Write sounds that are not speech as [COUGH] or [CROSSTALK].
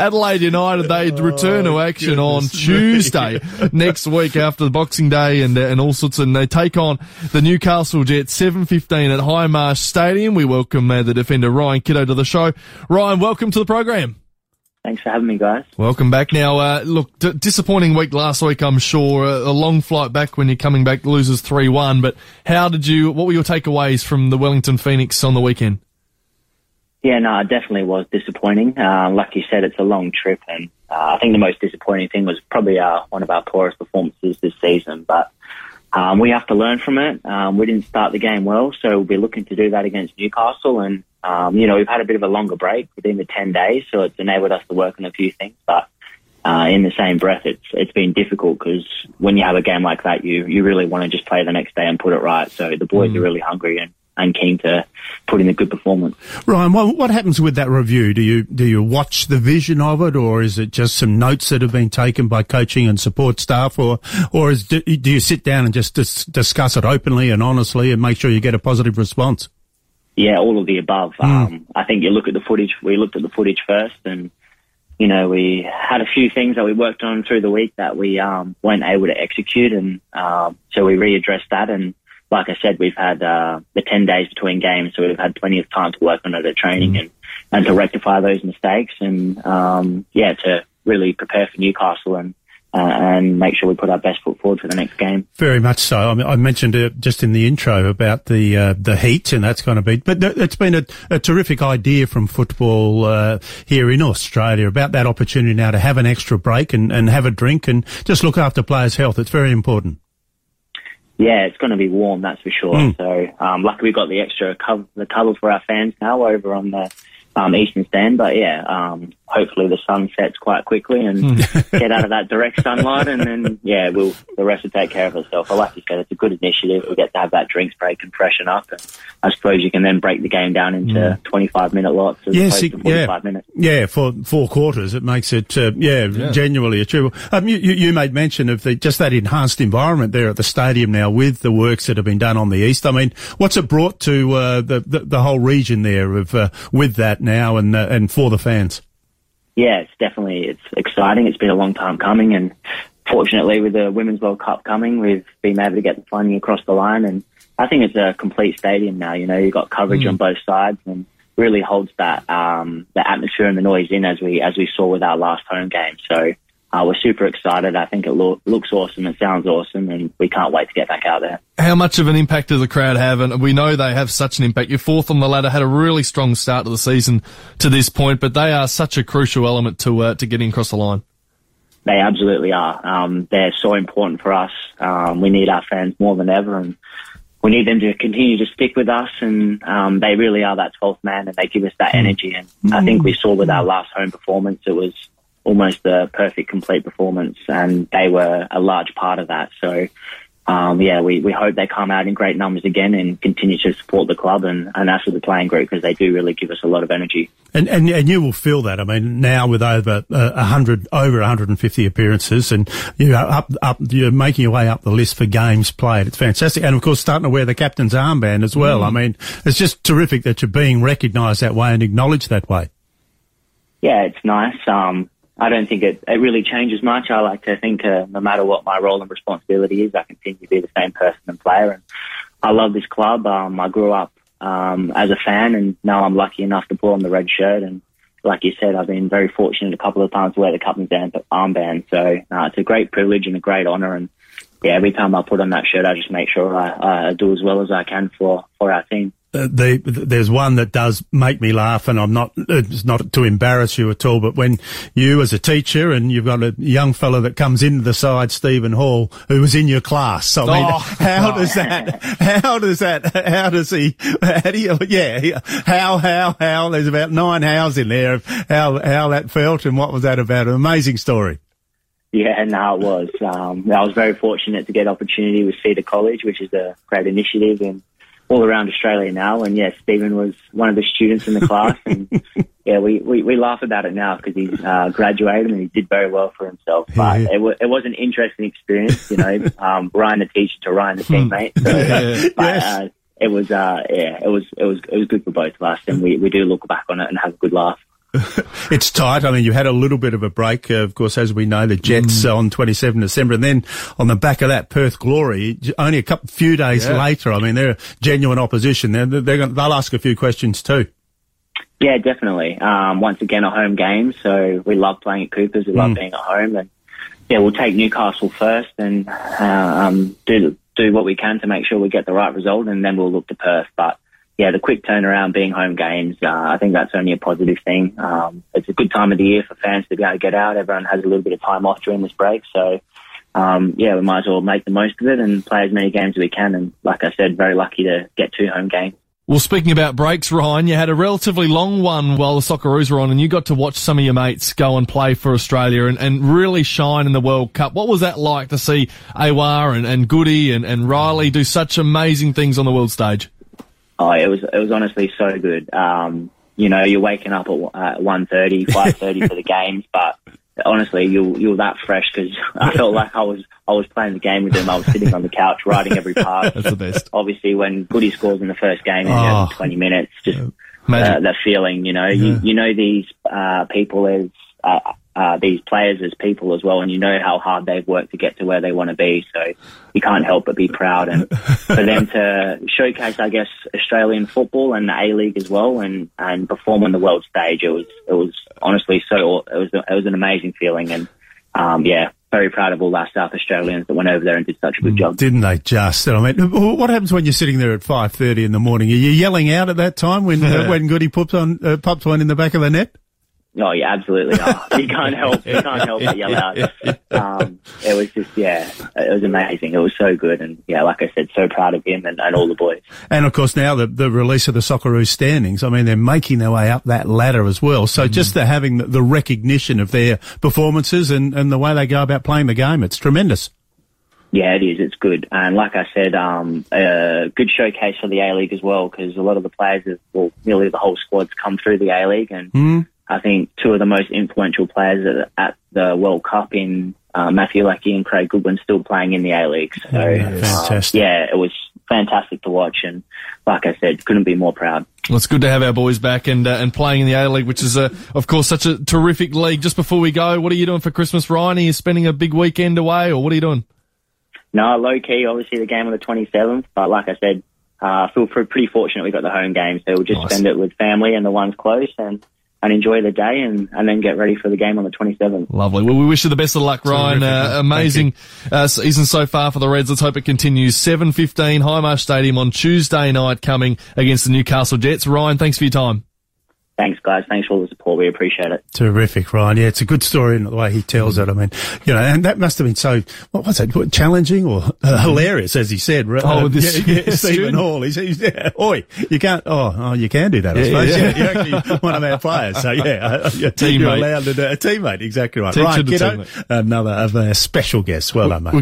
Adelaide United, they oh, return to action on Tuesday [LAUGHS] [LAUGHS] next week after the Boxing Day and, and all sorts, and they take on the Newcastle Jets, 7.15 at Hindmarsh Stadium. We welcome uh, the defender Ryan Kitto to the show. Ryan, welcome to the program. Thanks for having me, guys. Welcome back. Now, uh, look, d- disappointing week last week, I'm sure. A, a, long flight back when you're coming back, loses 3-1. But how did you, what were your takeaways from the Wellington Phoenix on the weekend? Yeah, no, it definitely was disappointing. Uh, like you said, it's a long trip, and uh, I think the most disappointing thing was probably our, one of our poorest performances this season. But um, we have to learn from it. Um, we didn't start the game well, so we'll be looking to do that against Newcastle. And um, you know, we've had a bit of a longer break within the ten days, so it's enabled us to work on a few things. But uh, in the same breath, it's it's been difficult because when you have a game like that, you you really want to just play the next day and put it right. So the boys mm. are really hungry, and and keen to put in a good performance. Ryan, what, what happens with that review? Do you do you watch the vision of it, or is it just some notes that have been taken by coaching and support staff, or or is, do, do you sit down and just dis- discuss it openly and honestly and make sure you get a positive response? Yeah, all of the above. Mm. Um, I think you look at the footage. We looked at the footage first, and you know we had a few things that we worked on through the week that we um, weren't able to execute, and um, so we readdressed that and like I said, we've had uh, the 10 days between games, so we've had plenty of time to work on it at training mm. and, and to rectify those mistakes and, um, yeah, to really prepare for Newcastle and, uh, and make sure we put our best foot forward for the next game. Very much so. I, mean, I mentioned it just in the intro about the uh, the heat, and that's going to be. But it's been a, a terrific idea from football uh, here in Australia about that opportunity now to have an extra break and, and have a drink and just look after players' health. It's very important. Yeah, it's going to be warm, that's for sure. Mm. So, um, luckily we've got the extra cover, the cover for our fans now over on the um, Eastern Stand. But yeah, um, hopefully the sun sets quite quickly and hmm. [LAUGHS] get out of that direct sunlight, and then yeah, we'll the rest will take care of itself. But like you said, it's a good initiative. We get to have that drinks break and freshen up, and I suppose you can then break the game down into mm. 25 minute lots as yes, opposed to 45 yeah. minutes. Yeah, for four quarters, it makes it uh, yeah, yeah, genuinely achievable. Um, you, you, made mention of the just that enhanced environment there at the stadium now with the works that have been done on the east. I mean, what's it brought to uh, the, the, the whole region there of uh, with that now and uh, and for the fans? Yeah, it's definitely it's exciting. It's been a long time coming, and fortunately, with the Women's World Cup coming, we've been able to get the funding across the line, and I think it's a complete stadium now. You know, you've got coverage mm. on both sides, and really holds that um, the atmosphere and the noise in as we as we saw with our last home game. So uh, we're super excited. I think it lo- looks awesome. It sounds awesome, and we can't wait to get back out there. How much of an impact does the crowd have? And we know they have such an impact. You're fourth on the ladder, had a really strong start to the season to this point, but they are such a crucial element to uh, to getting across the line. They absolutely are. Um, they're so important for us. Um, we need our fans more than ever, and we need them to continue to stick with us. And um, they really are that 12th man, and they give us that mm. energy. And mm. I think we saw with our last home performance, it was almost a perfect, complete performance, and they were a large part of that. So, um, yeah, we, we hope they come out in great numbers again and continue to support the club and, and us as the playing group because they do really give us a lot of energy. And, and, and you will feel that. I mean, now with over uh, a uh, hundred, over 150 appearances and you're up, up, you're making your way up the list for games played. It's fantastic. And of course, starting to wear the captain's armband as well. Mm. I mean, it's just terrific that you're being recognised that way and acknowledged that way. Yeah, it's nice. Um, I don't think it, it really changes much. I like to think uh, no matter what my role and responsibility is, I continue to be the same person and player. And I love this club. Um, I grew up um, as a fan, and now I'm lucky enough to pull on the red shirt. And like you said, I've been very fortunate a couple of times to wear the captain's armband. So uh, it's a great privilege and a great honour. And yeah, every time I put on that shirt, I just make sure I, I do as well as I can for for our team. Uh, the, there's one that does make me laugh, and I'm not it's not to embarrass you at all, but when you as a teacher and you've got a young fellow that comes into the side, Stephen Hall, who was in your class. I mean, oh, [LAUGHS] how does that? How does that? How does he? How do you? Yeah, how how how? There's about nine hows in there. Of how how that felt and what was that about? An amazing story. Yeah, no, it was. Um, I was very fortunate to get opportunity with Cedar College, which is a great initiative, and all around Australia now. And yeah, Stephen was one of the students in the class. [LAUGHS] And yeah, we, we, we laugh about it now because he's uh, graduated and he did very well for himself. But it, w- it was an interesting experience, you know, [LAUGHS] um, Ryan the teacher to Ryan the teammate. So, [LAUGHS] yeah. but, yes. uh, it was, uh, yeah, it was, it was, it was good for both of us. And we, we do look back on it and have a good laugh. [LAUGHS] it's tight. I mean, you had a little bit of a break, uh, of course, as we know, the Jets mm. on 27 December, and then on the back of that, Perth Glory, only a couple, few days yeah. later. I mean, they're genuine opposition. They're, they're gonna, they'll ask a few questions too. Yeah, definitely. Um, once again, a home game, so we love playing at Coopers. We love mm. being at home, and yeah, we'll take Newcastle first and uh, um, do do what we can to make sure we get the right result, and then we'll look to Perth. But yeah, the quick turnaround being home games, uh, I think that's only a positive thing. Um, it's a good time of the year for fans to be able to get out. Everyone has a little bit of time off during this break, so um, yeah, we might as well make the most of it and play as many games as we can. And like I said, very lucky to get two home games. Well, speaking about breaks, Ryan, you had a relatively long one while the Socceroos were on, and you got to watch some of your mates go and play for Australia and, and really shine in the World Cup. What was that like to see Awer and, and Goody and, and Riley do such amazing things on the world stage? Oh, it was it was honestly so good. Um, you know, you're waking up at uh, 1.30, [LAUGHS] 5.30 for the games, but honestly, you're you're that fresh because [LAUGHS] I felt like I was I was playing the game with them. I was sitting on the couch writing every pass. [LAUGHS] That's the best. Obviously, when Goody scores in the first game in oh, 20 minutes, just uh, that feeling, you know, yeah. you you know these uh, people as uh, uh, these players as people as well, and you know how hard they've worked to get to where they want to be. So you can't help but be proud, and [LAUGHS] for them to showcase, I guess, Australian football and the A League as well, and and perform on the world stage, it was it was honestly so it was it was an amazing feeling, and um, yeah, very proud of all our South Australians that went over there and did such a good job. Didn't they just? I mean, what happens when you're sitting there at 5.30 in the morning? Are you yelling out at that time when, uh, when Goody pops on, uh, pops one in the back of the net? Oh yeah, absolutely. Are. [LAUGHS] you can't help, you can't help but yell out. Um, it was just, yeah, it was amazing. It was so good, and yeah, like I said, so proud of him and, and all the boys. And of course, now the the release of the Socceroos standings. I mean, they're making their way up that ladder as well. So mm. just the having the, the recognition of their performances and and the way they go about playing the game, it's tremendous. Yeah, it is. It's good. And like I said, um, a good showcase for the A League as well, because a lot of the players, have, well, nearly the whole squad's come through the A League, and mm. I think two of the most influential players at, the World Cup in uh, Matthew Leckie and Craig Goodwin still playing in the A League. So um, yeah, it was fantastic to watch, and like I said, couldn't be more proud. Well, it's good to have our boys back and uh, and playing in the A League, which is, uh, of course, such a terrific league. Just before we go, what are you doing for Christmas, Ryan? Are you spending a big weekend away, or what are you doing? No, low key. Obviously, the game on the twenty seventh, but like I said, uh, feel pretty fortunate we got the home game, so we'll just nice. spend it with family and the ones close, and and enjoy the day and, and then get ready for the game on the 27th. Lovely. Well, we wish you the best of luck, Ryan. Uh, amazing uh, season so far for the Reds. Let's hope it continues. 7.15 Hindmarsh Stadium on Tuesday night coming against the Newcastle Jets. Ryan, thanks for your time. Thanks, guys. Thanks for all the support. We appreciate it. Terrific, Ryan. Yeah, it's a good story in the way he tells it. I mean, you know, and that must have been so, what was it, challenging or uh, hilarious, as he said. Right? Oh, uh, this, yeah, yeah, Stephen Hall. He's, he's yeah, oi, you can't, oh, oh, you can do that, I suppose. Yeah, you're actually one of our players. So, yeah, uh, you're, teammate. you're allowed to do a teammate. Exactly right. Teacher Ryan Kitto, another of our special guests. Well done, mate.